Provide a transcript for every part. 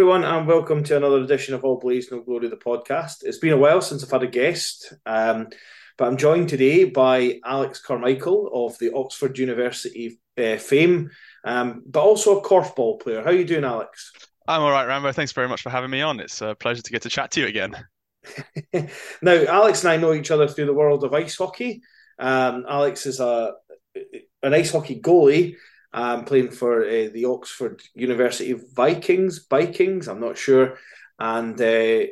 Everyone, and welcome to another edition of All Blaze No Glory, the podcast. It's been a while since I've had a guest, um, but I'm joined today by Alex Carmichael of the Oxford University uh, fame, um, but also a korfball player. How are you doing, Alex? I'm all right, Rambo. Thanks very much for having me on. It's a pleasure to get to chat to you again. now, Alex and I know each other through the world of ice hockey. Um, Alex is a an ice hockey goalie um, playing for uh, the Oxford University Vikings, Vikings, I'm not sure, and uh,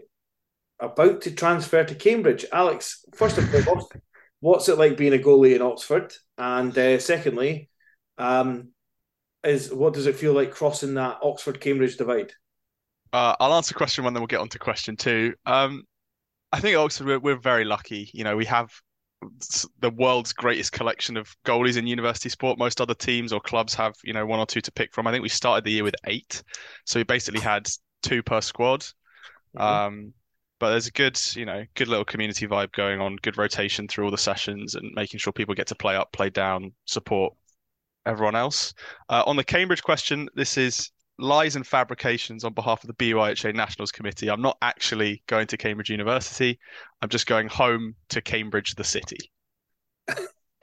about to transfer to Cambridge. Alex, first of all, what's it like being a goalie in Oxford? And uh, secondly, um, is what does it feel like crossing that Oxford Cambridge divide? Uh, I'll answer question one, then we'll get on to question two. Um, I think Oxford we're, we're very lucky. You know, we have the world's greatest collection of goalies in university sport. Most other teams or clubs have, you know, one or two to pick from. I think we started the year with eight, so we basically had two per squad. Mm-hmm. Um, but there's a good, you know, good little community vibe going on, good rotation through all the sessions, and making sure people get to play up, play down, support everyone else. Uh, on the Cambridge question, this is lies and fabrications on behalf of the BYHA Nationals Committee. I'm not actually going to Cambridge University. I'm just going home to Cambridge, the city.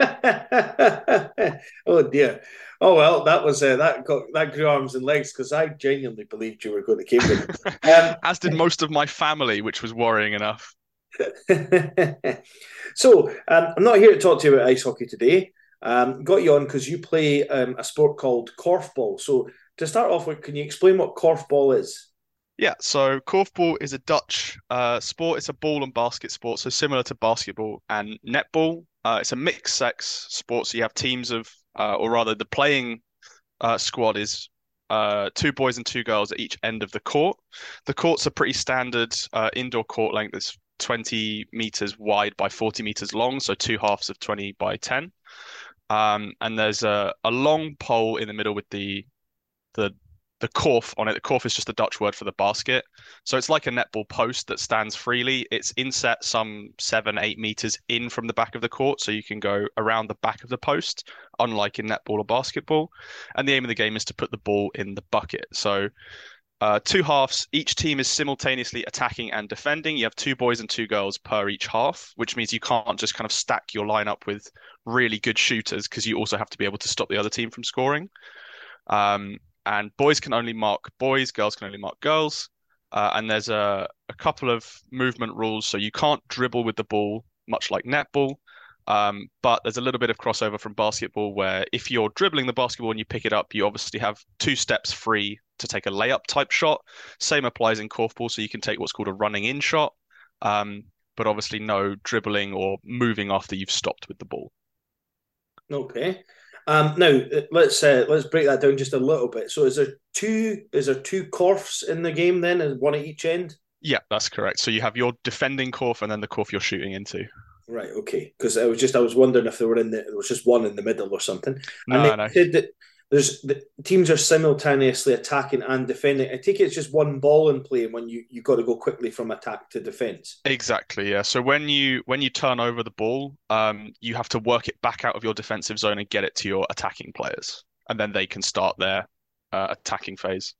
oh dear. Oh well, that was uh, that got that grew arms and legs because I genuinely believed you were going to Cambridge. Um, As did most of my family, which was worrying enough. so um, I'm not here to talk to you about ice hockey today. Um, got you on because you play um, a sport called korfball. So to start off with, can you explain what korfball is? Yeah, so korfball is a Dutch uh, sport. It's a ball and basket sport, so similar to basketball and netball. Uh, it's a mixed sex sport, so you have teams of, uh, or rather, the playing uh, squad is uh, two boys and two girls at each end of the court. The courts are pretty standard uh, indoor court length. It's 20 meters wide by 40 meters long, so two halves of 20 by 10. Um, and there's a, a long pole in the middle with the the the korf on it. The korf is just the Dutch word for the basket. So it's like a netball post that stands freely. It's inset some seven, eight meters in from the back of the court. So you can go around the back of the post, unlike in netball or basketball. And the aim of the game is to put the ball in the bucket. So uh, two halves. Each team is simultaneously attacking and defending. You have two boys and two girls per each half, which means you can't just kind of stack your lineup with really good shooters because you also have to be able to stop the other team from scoring. Um, and boys can only mark boys, girls can only mark girls. Uh, and there's a, a couple of movement rules, so you can't dribble with the ball, much like netball. Um, but there's a little bit of crossover from basketball where if you're dribbling the basketball and you pick it up, you obviously have two steps free to take a layup type shot. Same applies in korfball, so you can take what's called a running in shot, um, but obviously no dribbling or moving after you've stopped with the ball. Okay. Um, now let's uh, let's break that down just a little bit. So is there two is there two korfs in the game then, and one at each end? Yeah, that's correct. So you have your defending korf and then the korf you're shooting into. Right. Okay. Because I was just I was wondering if there were in the there was just one in the middle or something. No, and no. said that there's the teams are simultaneously attacking and defending. I take it it's just one ball in play when you you got to go quickly from attack to defense. Exactly, yeah. So when you when you turn over the ball, um, you have to work it back out of your defensive zone and get it to your attacking players, and then they can start their uh, attacking phase.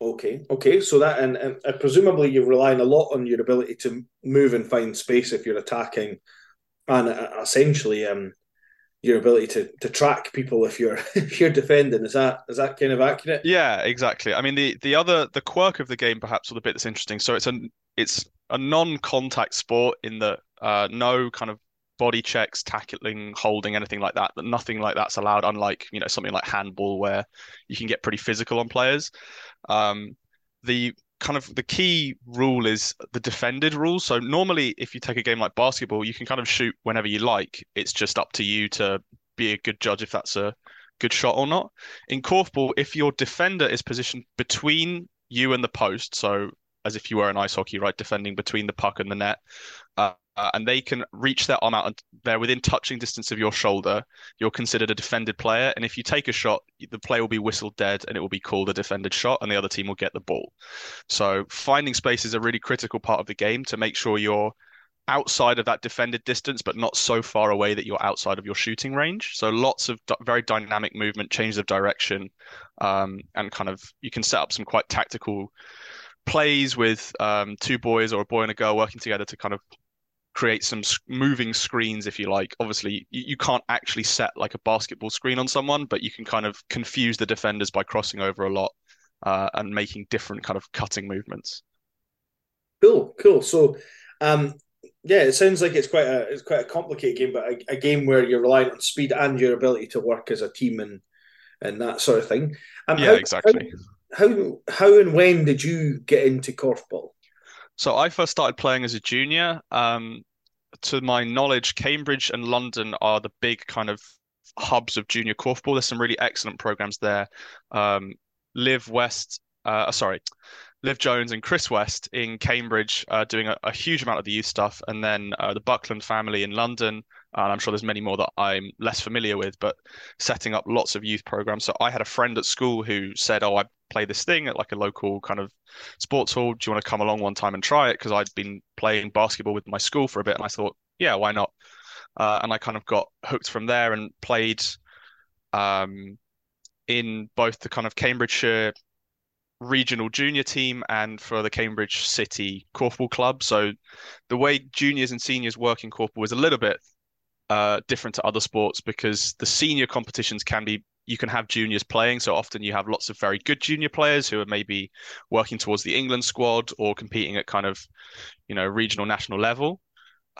Okay, okay. So that and, and uh, presumably you're relying a lot on your ability to move and find space if you're attacking, and uh, essentially um your ability to to track people if you're if you're defending. Is that is that kind of accurate? Yeah, exactly. I mean, the the other the quirk of the game, perhaps, or the bit that's interesting. So it's a it's a non-contact sport in that uh, no kind of body checks, tackling, holding, anything like that. That nothing like that's allowed. Unlike you know something like handball, where you can get pretty physical on players. Um, the kind of the key rule is the defended rule. So normally, if you take a game like basketball, you can kind of shoot whenever you like. It's just up to you to be a good judge if that's a good shot or not. In korfball, if your defender is positioned between you and the post, so as if you were in ice hockey, right, defending between the puck and the net, uh, uh, and they can reach their arm out and they're within touching distance of your shoulder, you're considered a defended player. And if you take a shot, the play will be whistled dead and it will be called a defended shot, and the other team will get the ball. So finding space is a really critical part of the game to make sure you're outside of that defended distance, but not so far away that you're outside of your shooting range. So lots of very dynamic movement, changes of direction, um, and kind of you can set up some quite tactical plays with um, two boys or a boy and a girl working together to kind of create some moving screens, if you like. Obviously, you, you can't actually set like a basketball screen on someone, but you can kind of confuse the defenders by crossing over a lot uh, and making different kind of cutting movements. Cool, cool. So, um, yeah, it sounds like it's quite a it's quite a complicated game, but a, a, game where you're relying on speed and your ability to work as a team and and that sort of thing. Um, yeah, how, exactly. How, how how and when did you get into korfball? So I first started playing as a junior. Um, to my knowledge, Cambridge and London are the big kind of hubs of junior korfball. There's some really excellent programs there. Um, Liv West, uh, sorry, Liv Jones and Chris West in Cambridge uh, doing a, a, huge amount of the youth stuff, and then uh, the Buckland family in London. And I'm sure there's many more that I'm less familiar with, but setting up lots of youth programs. So I had a friend at school who said, "Oh, I play this thing at like a local kind of sports hall. Do you want to come along one time and try it?" Because I'd been playing basketball with my school for a bit, and I thought, "Yeah, why not?" Uh, and I kind of got hooked from there and played um, in both the kind of Cambridgeshire regional junior team and for the Cambridge City Korfball Club. So the way juniors and seniors work in Korfball is a little bit uh, different to other sports because the senior competitions can be you can have juniors playing. So often you have lots of very good junior players who are maybe working towards the England squad or competing at kind of, you know, regional national level.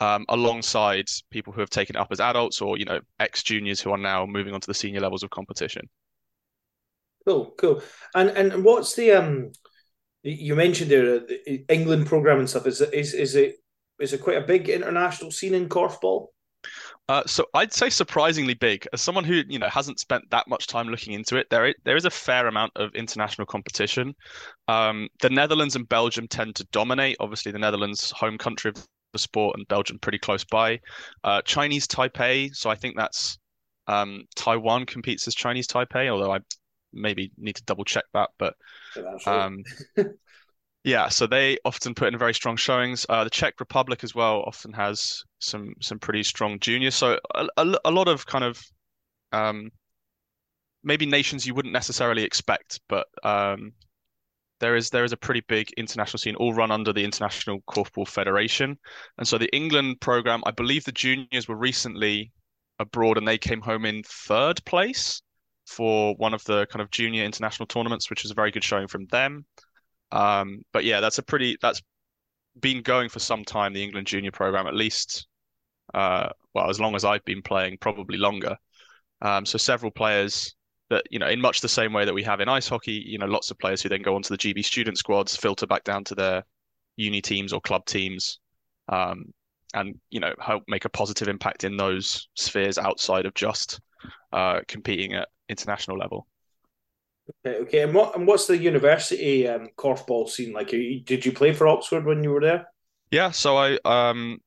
Um, alongside people who have taken up as adults or you know ex juniors who are now moving on to the senior levels of competition. Cool, cool. And and what's the um? You mentioned there the England program and stuff. Is it is is it is it quite a big international scene in korfball? Uh, so I'd say surprisingly big. As someone who you know hasn't spent that much time looking into it, there there is a fair amount of international competition. Um, the Netherlands and Belgium tend to dominate. Obviously, the Netherlands home country of the sport, and Belgium pretty close by. Uh, Chinese Taipei, so I think that's um, Taiwan competes as Chinese Taipei, although I maybe need to double check that. But um, yeah, so they often put in very strong showings. Uh, the Czech Republic as well often has some some pretty strong juniors. So a, a, a lot of kind of um, maybe nations you wouldn't necessarily expect, but um, there is there is a pretty big international scene, all run under the International Korfball Federation. And so the England program, I believe the juniors were recently abroad and they came home in third place for one of the kind of junior international tournaments, which was a very good showing from them. Um, but yeah, that's a pretty that's been going for some time. The England junior program, at least, uh, well, as long as I've been playing, probably longer. Um, so several players that you know, in much the same way that we have in ice hockey, you know, lots of players who then go onto the GB student squads, filter back down to their uni teams or club teams, um, and you know, help make a positive impact in those spheres outside of just uh, competing at international level. Okay, okay. And what and what's the university um, korfball scene like? Did you play for Oxford when you were there? Yeah, so I um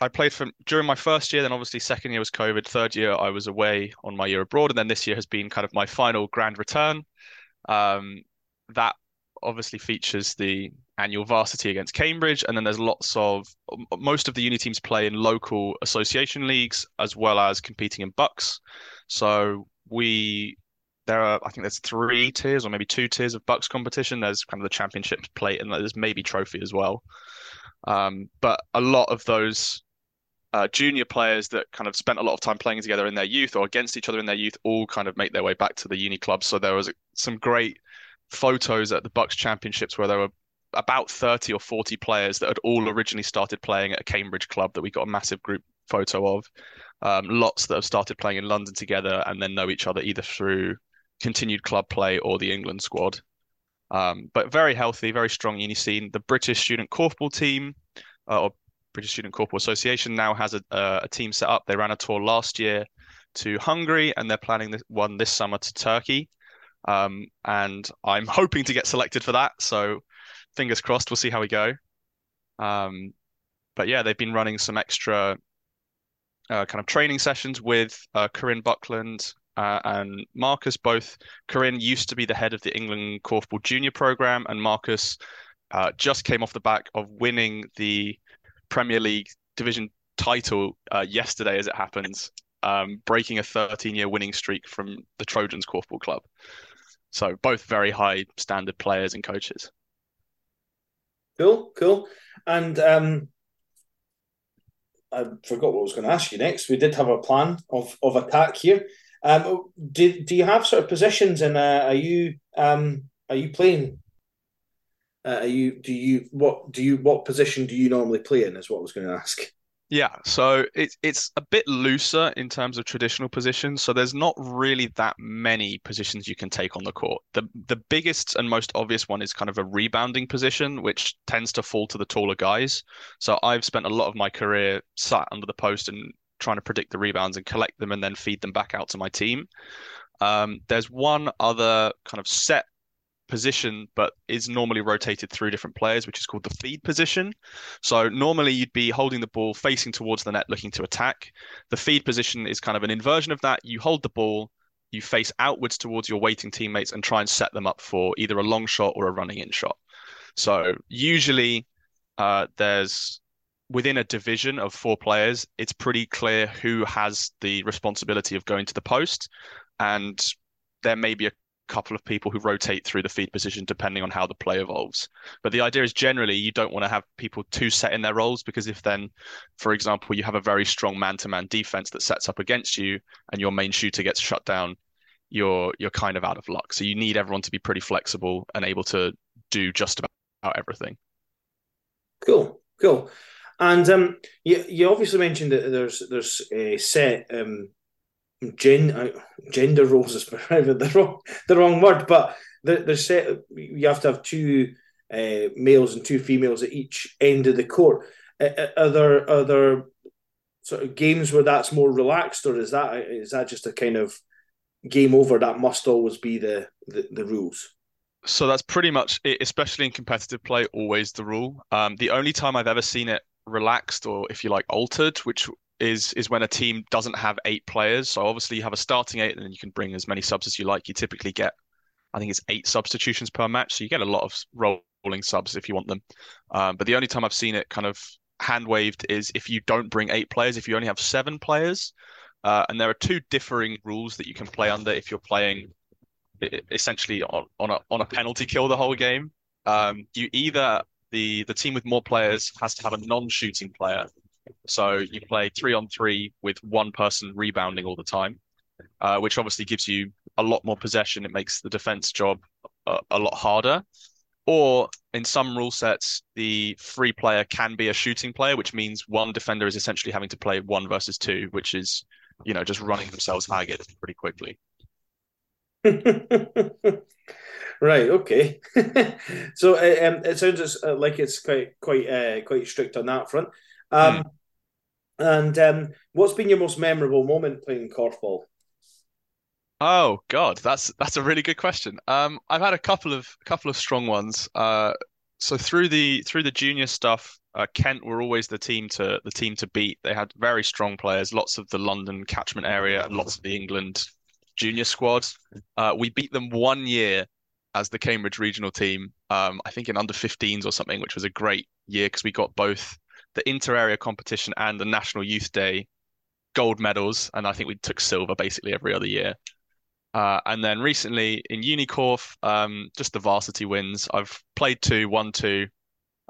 I played for during my first year. Then obviously second year was COVID. Third year I was away on my year abroad, and then this year has been kind of my final grand return. Um, that obviously features the annual varsity against Cambridge, and then there's lots of most of the uni teams play in local association leagues as well as competing in BUCS. So we there are I think there's three tiers or maybe two tiers of BUCS competition. There's kind of the championship plate and there's maybe trophy as well. Um, but a lot of those uh, junior players that kind of spent a lot of time playing together in their youth or against each other in their youth all kind of make their way back to the uni club. So there was some great photos at the BUCS Championships where there were about 30 or 40 players that had all originally started playing at a Cambridge club that we got a massive group photo of. Um, lots that have started playing in London together and then know each other either through continued club play or the England squad. Um, but very healthy, very strong uni scene. The British Student Korfball team, uh, or British Student Korfball Association, now has a, a, team set up. They ran a tour last year to Hungary, and they're planning this, one this summer to Turkey. Um, and I'm hoping to get selected for that. So fingers crossed. We'll see how we go. Um, but yeah, they've been running some extra uh, kind of training sessions with uh, Corinne Buckland uh, and Marcus. Both Corinne used to be the head of the England Korfball Junior program, and Marcus uh, just came off the back of winning the Premier League division title uh, yesterday, as it happens, um, breaking a 13-year winning streak from the Trojans Korfball Club. So both very high standard players and coaches. Cool, cool. And um, I forgot what I was going to ask you next. We did have a plan of, of attack here. Um, do, do you have sort of positions and uh, are you um, are you playing? Uh, are you do you what do you what position do you normally play in? Is what I was going to ask. Yeah, so it's it's a bit looser in terms of traditional positions. So there's not really that many positions you can take on the court. The the biggest and most obvious one is kind of a rebounding position, which tends to fall to the taller guys. So I've spent a lot of my career sat under the post and trying to predict the rebounds and collect them and then feed them back out to my team. Um, there's one other kind of set position, but is normally rotated through different players, which is called the feed position. So normally you'd be holding the ball facing towards the net, looking to attack. The feed position is kind of an inversion of that. You hold the ball, you face outwards towards your waiting teammates and try and set them up for either a long shot or a running in shot. So usually uh, there's within a division of four players, it's pretty clear who has the responsibility of going to the post. And there may be a couple of people who rotate through the feed position depending on how the play evolves. But the idea is generally you don't want to have people too set in their roles because if then, for example, you have a very strong man-to-man defense that sets up against you and your main shooter gets shut down, you're you're kind of out of luck. So you need everyone to be pretty flexible and able to do just about everything. Cool, cool. And um, you you obviously mentioned that there's there's a set um gen, uh, gender roles is the wrong the wrong word, but there's set you have to have two uh, males and two females at each end of the court. Uh, are there are there sort of games where that's more relaxed, or is that is that just a kind of game over that must always be the the, the rules? So that's pretty much it, especially in competitive play, always the rule. Um, the only time I've ever seen it relaxed or, if you like, altered, which is is when a team doesn't have eight players. So obviously you have a starting eight, and then you can bring as many subs as you like. You typically get, I think it's eight substitutions per match, so you get a lot of rolling subs if you want them. Um, but the only time I've seen it kind of hand waved is if you don't bring eight players, if you only have seven players. Uh, and there are two differing rules that you can play under if you're playing essentially on, on a on a penalty kill the whole game. Um, you either the the team with more players has to have a non-shooting player so you play three on three with one person rebounding all the time, uh, which obviously gives you a lot more possession. It makes the defense job a, a lot harder. Or in some rule sets, the free player can be a shooting player, which means one defender is essentially having to play one versus two, which is, you know, just running themselves haggard pretty quickly. right. Okay. so um, it sounds uh, like it's quite quite uh, quite strict on that front. Um, mm. And um, what's been your most memorable moment playing korfball? Oh God, that's that's a really good question. Um, I've had a couple of a couple of strong ones. Uh, so through the through the junior stuff, uh, Kent were always the team to the team to beat. They had very strong players, lots of the London catchment area, and lots of the England junior squad. Uh, we beat them one year as the Cambridge regional team. Um, I think in under 15s or something, which was a great year because we got both the inter-area competition and the National Youth Day gold medals, and I think we took silver basically every other year. Uh, and then recently in Unicorf, um, just the varsity wins. I've played two, won two,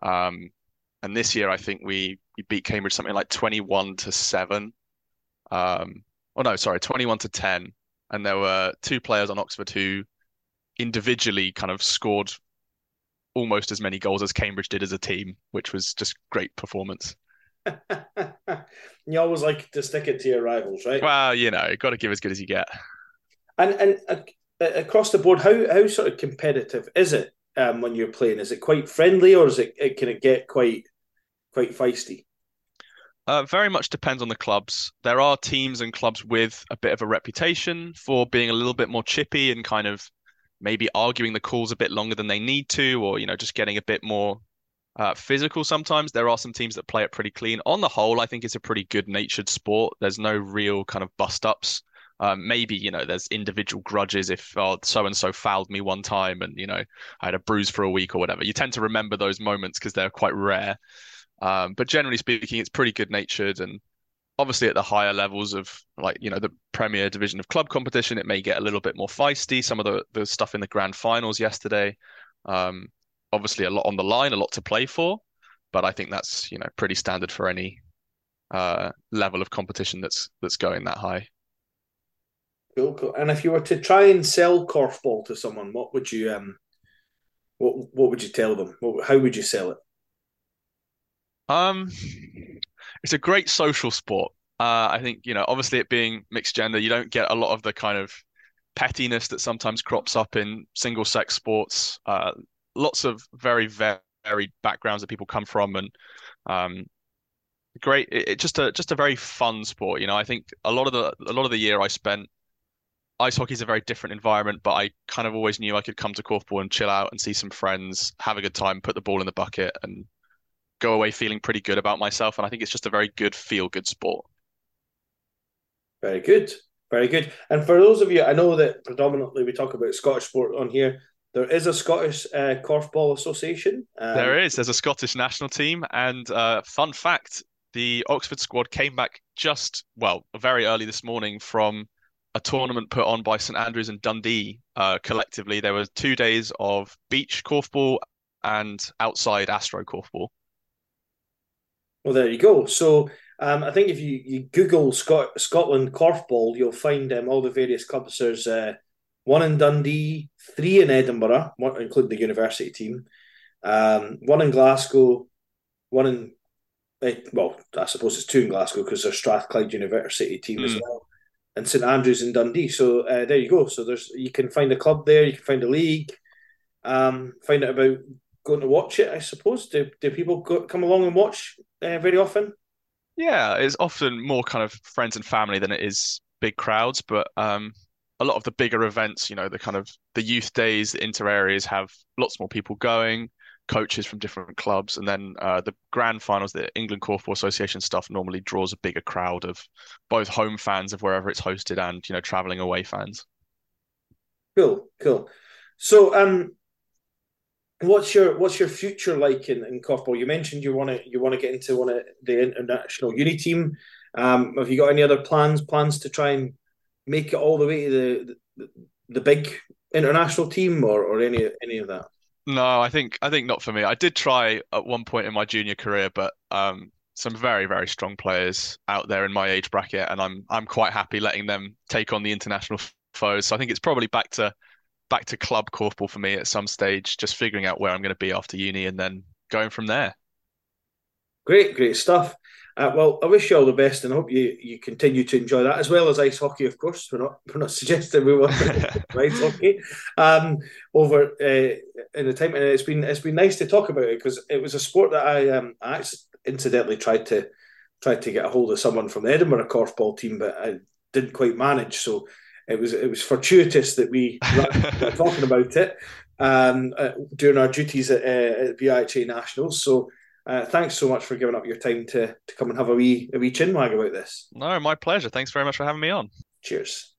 um, and this year I think we we beat Cambridge something like twenty-one to seven. Um, oh no, sorry, twenty-one to ten. And there were two players on Oxford who individually kind of scored almost as many goals as Cambridge did as a team, which was just great performance. you always like to stick it to your rivals, right? Well, you know, you've got to give as good as you get. And and uh, across the board, how how sort of competitive is it um, when you're playing? Is it quite friendly, or is it, it can it get quite quite feisty? Uh, very much depends on the clubs. There are teams and clubs with a bit of a reputation for being a little bit more chippy and kind of maybe arguing the calls a bit longer than they need to, or you know, just getting a bit more uh, physical. Sometimes there are some teams that play it pretty clean. On the whole, I think it's a pretty good-natured sport. There's no real kind of bust-ups. Um, maybe you know there's individual grudges if so and so fouled me one time and you know I had a bruise for a week or whatever. You tend to remember those moments because they're quite rare. Um, but generally speaking, it's pretty good natured and obviously at the higher levels of like you know the premier division of club competition it may get a little bit more feisty. Some of the the stuff in the grand finals yesterday um, obviously a lot on the line a lot to play for but i think that's you know pretty standard for any uh, level of competition that's that's going that high. Cool, cool. And if you were to try and sell korfball to someone what would you um what what would you tell them? How would you sell it um it's a great social sport. Uh, I think you know, obviously, it being mixed gender, you don't get a lot of the kind of pettiness that sometimes crops up in single sex sports. Uh, lots of very varied backgrounds that people come from, and um, great. It, it, just a just a very fun sport. You know, I think a lot of the a lot of the year I spent. Ice hockey is a very different environment, but I kind of always knew I could come to korfball and chill out and see some friends, have a good time, put the ball in the bucket, and go away feeling pretty good about myself. And I think it's just a very good feel good sport. Very good. Very good. And for those of you, I know that predominantly we talk about Scottish sport on here. There is a Scottish uh, Korfball Association. Um, there is. There's a Scottish national team. And uh, fun fact the Oxford squad came back just, well, very early this morning from a tournament put on by St Andrews and Dundee uh, collectively. There were two days of beach korfball and outside Astro korfball. Well, there you go. So um, I think if you, you Google Scot- Scotland Korfball, you'll find um, all the various clubs. There's uh, one in Dundee, three in Edinburgh, one, including the university team, um, one in Glasgow, one in, uh, well, I suppose it's two in Glasgow because there's Strathclyde University team mm. as hmm. well, and St Andrews in Dundee. So uh, there you go. So there's you can find a club there, you can find a league, um, find out about going to watch it. I suppose do do people go, come along and watch uh, very often? Yeah, it's often more kind of friends and family than it is big crowds, but um, a lot of the bigger events, you know, the kind of the youth days, the inter areas have lots more people going, coaches from different clubs, and then uh, the grand finals, the England Korfball Association stuff normally draws a bigger crowd of both home fans of wherever it's hosted and you know traveling away fans. Cool, cool. So, um, What's your what's your future like in, in korfball? You mentioned you want to you want to get into one of the international uni team. Um, have you got any other plans plans to try and make it all the way to the the, the big international team or, or any any of that? No, I think I think not for me. I did try at one point in my junior career, but um, some very very strong players out there in my age bracket, and I'm I'm quite happy letting them take on the international foes. So I think it's probably back to back to club korfball for me at some stage, just figuring out where I'm going to be after uni and then going from there. Great, great stuff. Uh, well, I wish you all the best, and I hope you, you continue to enjoy that as well as ice hockey. Of course, we're not we're not suggesting we want ice hockey um, over uh, in the time, and it's been it's been nice to talk about it because it was a sport that I um I incidentally tried to tried to get a hold of someone from the Edinburgh korfball team, but I didn't quite manage. So it was it was fortuitous that we were talking about it um, uh, during our duties at, uh, at BIHA Nationals. So uh, thanks so much for giving up your time to to come and have a wee a wee chinwag about this. No, my pleasure. Thanks very much for having me on. Cheers.